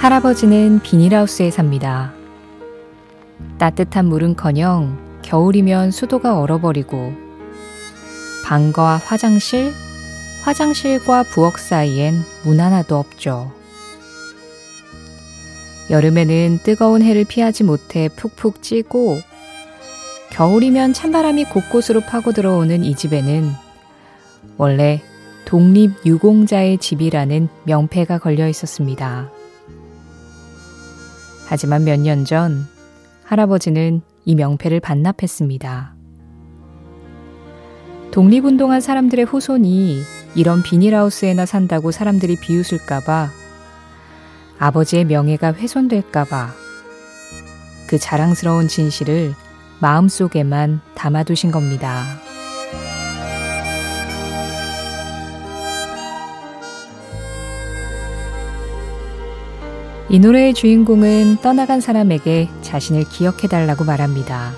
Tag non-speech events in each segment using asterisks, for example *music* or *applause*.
할아버지는 비닐하우스에 삽니다. 따뜻한 물은커녕 겨울이면 수도가 얼어버리고 방과 화장실, 화장실과 부엌 사이엔 문 하나도 없죠. 여름에는 뜨거운 해를 피하지 못해 푹푹 찌고 겨울이면 찬바람이 곳곳으로 파고 들어오는 이 집에는 원래 독립 유공자의 집이라는 명패가 걸려 있었습니다. 하지만 몇 년 전 할아버지는 이 명패를 반납했습니다. 독립운동한 사람들의 후손이 이런 비닐하우스에나 산다고 사람들이 비웃을까봐 아버지의 명예가 훼손될까봐 그 자랑스러운 진실을 마음속에만 담아두신 겁니다. 이 노래의 주인공은 떠나간 사람에게 자신을 기억해달라고 말합니다.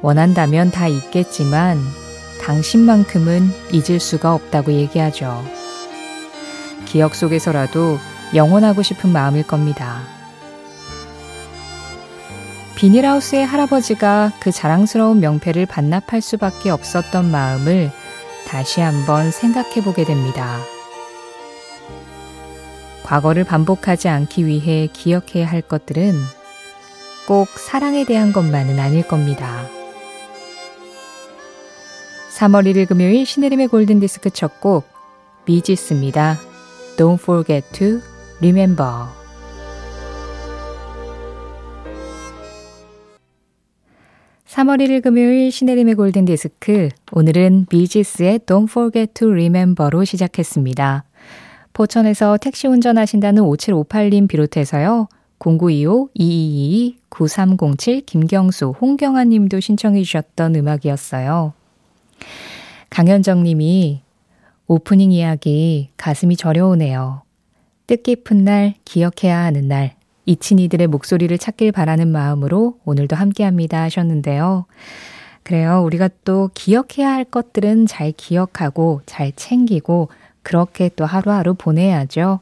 원한다면 다 잊겠지만 당신만큼은 잊을 수가 없다고 얘기하죠. 기억 속에서라도 영원하고 싶은 마음일 겁니다. 비닐하우스의 할아버지가 그 자랑스러운 명패를 반납할 수밖에 없었던 마음을 다시 한번 생각해 보게 됩니다. 과거를 반복하지 않기 위해 기억해야 할 것들은 꼭 사랑에 대한 것만은 아닐 겁니다. 3월 1일 금요일 신혜림의 골든디스크 첫 곡 미지스입니다. Don't forget to remember. (3월 1일) 금요일 신혜림의 골든디스크 오늘은 미지스의 Don't Forget to Remember로 시작했습니다. 포천에서 택시 운전하신다는 5758님 비롯해서요. 0925-2222-9307 김경수, 홍경아 님도 신청해 주셨던 음악이었어요. 강현정 님이 오프닝 이야기 가슴이 저려오네요. 뜻깊은 날, 기억해야 하는 날, 이친 이들의 목소리를 찾길 바라는 마음으로 오늘도 함께 합니다 하셨는데요. 그래요. 우리가 또 기억해야 할 것들은 잘 기억하고 잘 챙기고 그렇게 또 하루하루 보내야죠.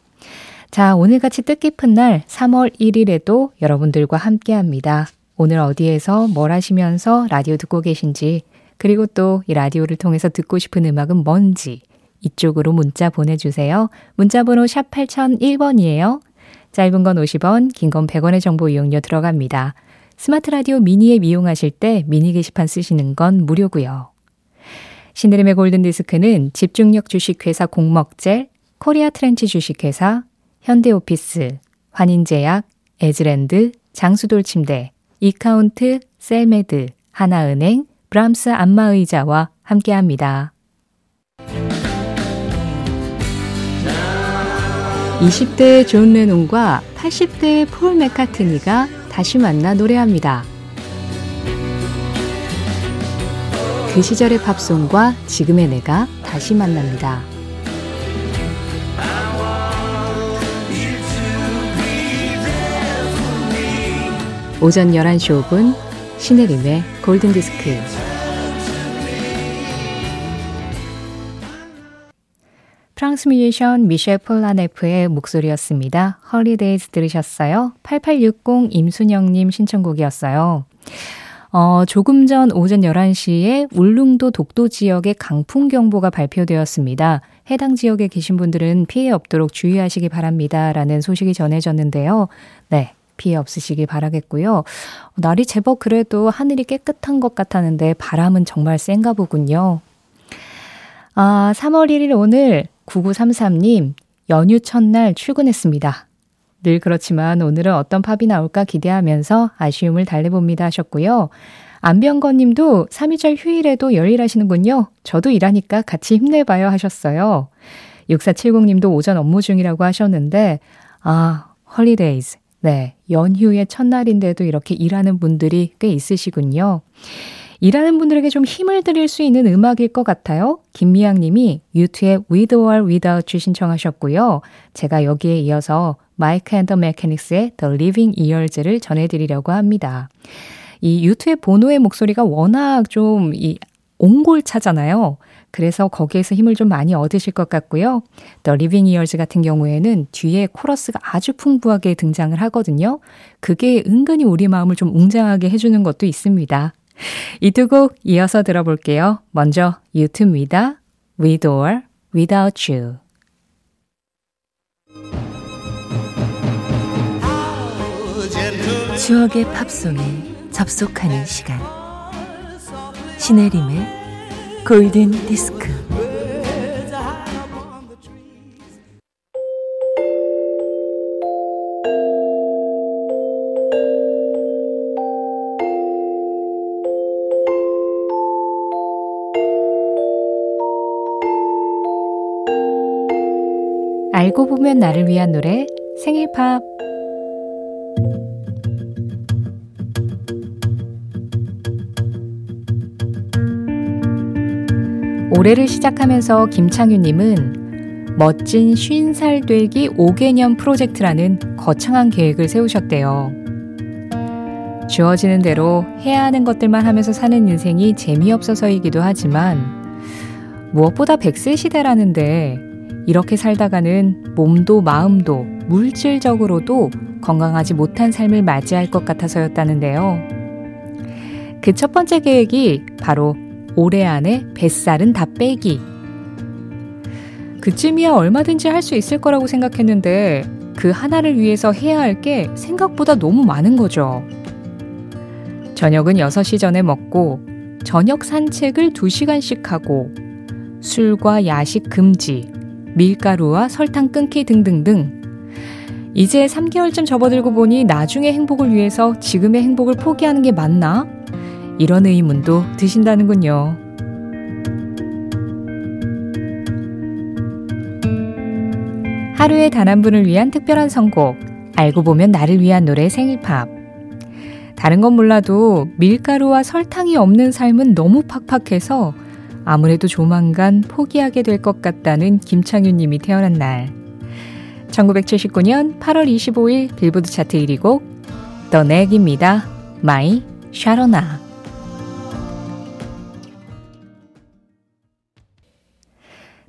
자, 오늘같이 뜻깊은 날 3월 1일에도 여러분들과 함께 합니다. 오늘 어디에서 뭘 하시면서 라디오 듣고 계신지, 그리고 또 이 라디오를 통해서 듣고 싶은 음악은 뭔지, 이쪽으로 문자 보내주세요. 문자번호 샵 8001번이에요. 짧은 건 50원, 긴 건 100원의 정보 이용료 들어갑니다. 스마트 라디오 미니 앱 이용하실 때 미니 게시판 쓰시는 건 무료고요. 신혜림의 골든디스크는 집중력 주식회사 공먹젤, 코리아 트렌치 주식회사, 현대오피스, 환인제약, 에즈랜드, 장수돌침대, 이카운트, 셀메드, 하나은행, 브람스 안마의자와 함께합니다. 20대 존 레논과 80대 폴 맥카트니가 다시 만나 노래합니다. 그 시절의 팝송과 지금의 내가 다시 만납니다. 오전 11시 5분 신혜림의 골든디스크 프랑스 뮤지션 미셸 폴나레프의 목소리였습니다. Holidays 들으셨어요? 8860 임순영님 신청곡이었어요. 어, 조금 전 오전 11시에 울릉도 독도 지역에 강풍 경보가 발표되었습니다. 해당 지역에 계신 분들은 피해 없도록 주의하시기 바랍니다. 라는 소식이 전해졌는데요. 네. 피해 없으시기 바라겠고요. 날이 제법 그래도 하늘이 깨끗한 것 같았는데 바람은 정말 센가 보군요. 아, 3월 1일 오늘 9933님 연휴 첫날 출근했습니다. 늘 그렇지만 오늘은 어떤 팝이 나올까 기대하면서 아쉬움을 달래봅니다 하셨고요. 안병건 님도 3.1절 휴일에도 열일하시는군요. 저도 일하니까 같이 힘내봐요 하셨어요. 6470 님도 오전 업무 중이라고 하셨는데, 아, Holidays. 네, 연휴의 첫날인데도 이렇게 일하는 분들이 꽤 있으시군요. 일하는 분들에게 좀 힘을 드릴 수 있는 음악일 것 같아요. 김미양 님이 U2의 With or Without 신청하셨고요. 제가 여기에 이어서 마이크 앤더 메케닉스의 The Living Years를 전해드리려고 합니다. 이 유튜의 보노의 목소리가 워낙 좀 이 옹골차잖아요. 그래서 거기에서 힘을 좀 많이 얻으실 것 같고요. The Living Years 같은 경우에는 뒤에 코러스가 아주 풍부하게 등장을 하거든요. 그게 은근히 우리 마음을 좀 웅장하게 해주는 것도 있습니다. 이 두 곡 이어서 들어볼게요. 먼저 유튜입니다. With or Without You. 추억의 팝송에 접속하는 시간 신혜림의 골든 디스크 알고 보면 나를 위한 노래 생일 팝 올해를 시작하면서 김창윤님은 멋진 50살 되기 5개년 프로젝트라는 거창한 계획을 세우셨대요. 주어지는 대로 해야 하는 것들만 하면서 사는 인생이 재미없어서이기도 하지만 무엇보다 100세 시대라는데 이렇게 살다가는 몸도 마음도 물질적으로도 건강하지 못한 삶을 맞이할 것 같아서였다는데요. 그 첫 번째 계획이 바로 올해 안에 뱃살은 다 빼기. 그쯤이야 얼마든지 할 수 있을 거라고 생각했는데 그 하나를 위해서 해야 할 게 생각보다 너무 많은 거죠. 저녁은 6시 전에 먹고 저녁 산책을 2시간씩 하고 술과 야식 금지, 밀가루와 설탕 끊기 등등등. 이제 3개월쯤 접어들고 보니 나중의 행복을 위해서 지금의 행복을 포기하는 게 맞나? 이런 의문도 드신다는군요. 하루에 단 한 분을 위한 특별한 선곡. 알고 보면 나를 위한 노래 생일팝. 다른 건 몰라도 밀가루와 설탕이 없는 삶은 너무 팍팍해서 아무래도 조만간 포기하게 될 것 같다는 김창윤 님이 태어난 날. 1979년 8월 25일 빌보드 차트 1위 곡, The Neg입니다. My Sharona.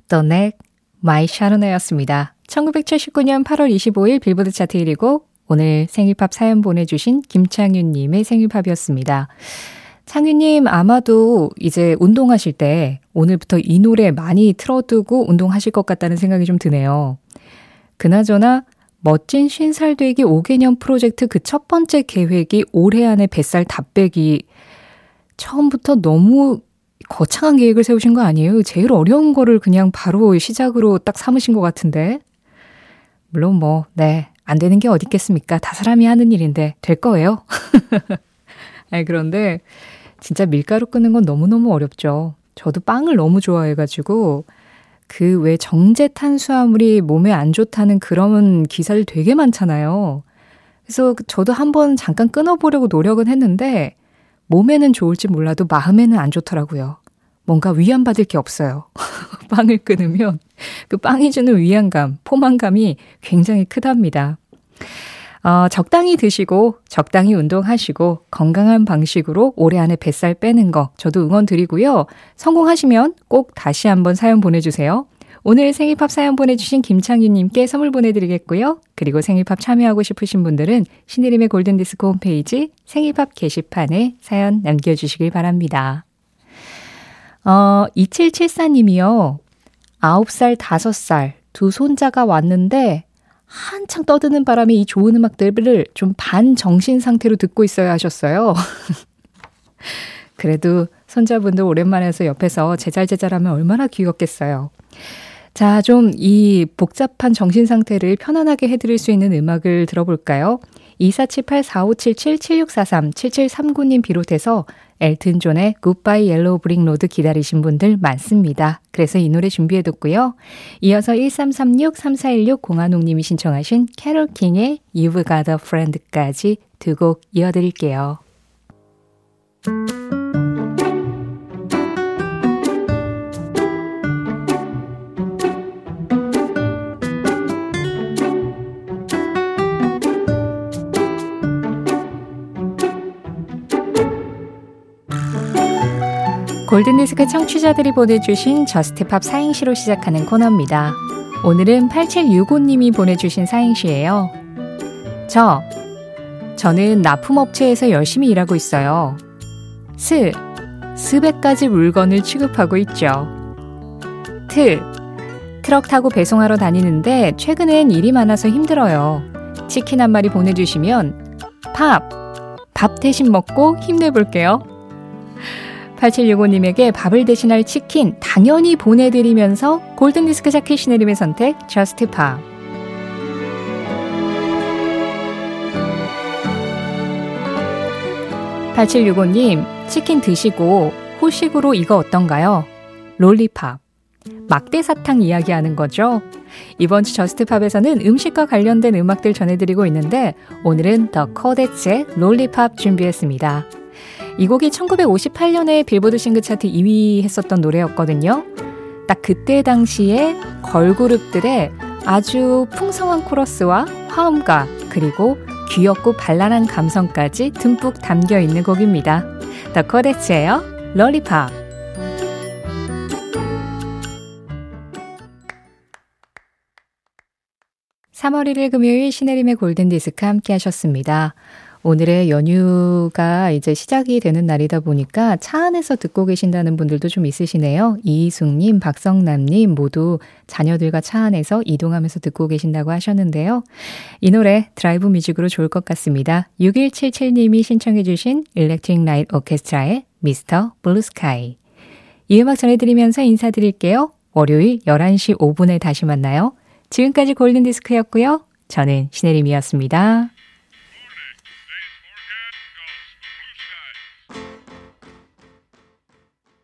The Neck, My Sharona였습니다. 1979년 8월 25일 빌보드 차트 1위고 오늘 생일팝 사연 보내주신 김창윤님의 생일팝이었습니다. 창윤님 아마도 이제 운동하실 때 오늘부터 이 노래 많이 틀어두고 운동하실 것 같다는 생각이 좀 드네요. 그나저나 멋진 쉰살 되기 5개년 프로젝트 그 첫 번째 계획이 올해 안에 뱃살 다 빼기 처음부터 너무 거창한 계획을 세우신 거 아니에요? 제일 어려운 거를 그냥 바로 시작으로 딱 삼으신 것 같은데. 물론 뭐, 네. 안 되는 게 어디 있겠습니까? 다 사람이 하는 일인데, 될 거예요. *laughs* 아니, 그런데, 진짜 밀가루 끄는 건 너무너무 어렵죠. 저도 빵을 너무 좋아해가지고, 그 왜 정제 탄수화물이 몸에 안 좋다는 그런 기사들 되게 많잖아요. 그래서 저도 한번 잠깐 끊어보려고 노력은 했는데, 몸에는 좋을지 몰라도 마음에는 안 좋더라고요. 뭔가 위안받을 게 없어요. *laughs* 빵을 끊으면 그 빵이 주는 위안감, 포만감이 굉장히 크답니다. 어, 적당히 드시고 적당히 운동하시고 건강한 방식으로 올해 안에 뱃살 빼는 거 저도 응원 드리고요. 성공하시면 꼭 다시 한번 사연 보내주세요. 오늘 생일팝 사연 보내주신 김창윤님께 선물 보내드리겠고요. 그리고 생일팝 참여하고 싶으신 분들은 신혜림의 골든디스크 홈페이지 생일팝 게시판에 사연 남겨주시길 바랍니다. 어, 2774님이요. 9살, 5살 두 손자가 왔는데 한창 떠드는 바람에 이 좋은 음악들을 좀 반정신 상태로 듣고 있어야 하셨어요. *laughs* 그래도 손자분들 오랜만에 해서 옆에서 제잘제잘하면 얼마나 귀엽겠어요. 자, 좀 이 복잡한 정신 상태를 편안하게 해드릴 수 있는 음악을 들어볼까요? 2478-4577-7643-7739님 비롯해서 엘튼 존의 Goodbye Yellow Brick Road 기다리신 분들 많습니다. 그래서 이 노래 준비해뒀고요. 이어서 1336-3416 공한옥님이 신청하신 캐롤 킹의 You've Got a Friend까지 두 곡 이어드릴게요. 골든디스크 청취자들이 보내주신 Just Pop 사행시로 시작하는 코너입니다. 오늘은 8765님이 보내주신 사행시예요. 저, 저는 납품업체에서 열심히 일하고 있어요. 스, 수백 가지 물건을 취급하고 있죠. 트, 트럭 타고 배송하러 다니는데 최근엔 일이 많아서 힘들어요. 치킨 한 마리 보내주시면 팝, 밥 대신 먹고 힘내볼게요. 8765님에게 밥을 대신할 치킨 당연히 보내드리면서 골든디스크 자키 신혜림의 선택 Just Pop. 8765님, 치킨 드시고 후식으로 이거 어떤가요? Lollipop. 막대 사탕 이야기하는 거죠. 이번 주 Just Pop에서는 음식과 관련된 음악들 전해드리고 있는데 오늘은 더 코데츠의 Lollipop 준비했습니다. 이 곡이 1958년에 빌보드 싱글 차트 2위 했었던 노래였거든요. 딱 그때 당시에 걸그룹들의 아주 풍성한 코러스와 화음과 그리고 귀엽고 발랄한 감성까지 듬뿍 담겨 있는 곡입니다. 더 코데츠예요. Lollipop. 3월 1일 금요일 신혜림의 골든디스크 함께 하셨습니다. 오늘의 연휴가 이제 시작이 되는 날이다 보니까 차 안에서 듣고 계신다는 분들도 좀 있으시네요. 이희숙님, 박성남님 모두 자녀들과 차 안에서 이동하면서 듣고 계신다고 하셨는데요. 이 노래 드라이브 music으로 좋을 것 같습니다. 6177님이 신청해주신 일렉트릭 라이트 오케스트라의 Mr. Blue Sky. 이 음악 전해드리면서 인사드릴게요. 월요일 11시 5분에 다시 만나요. 지금까지 골든디스크였고요. 저는 신혜림이었습니다.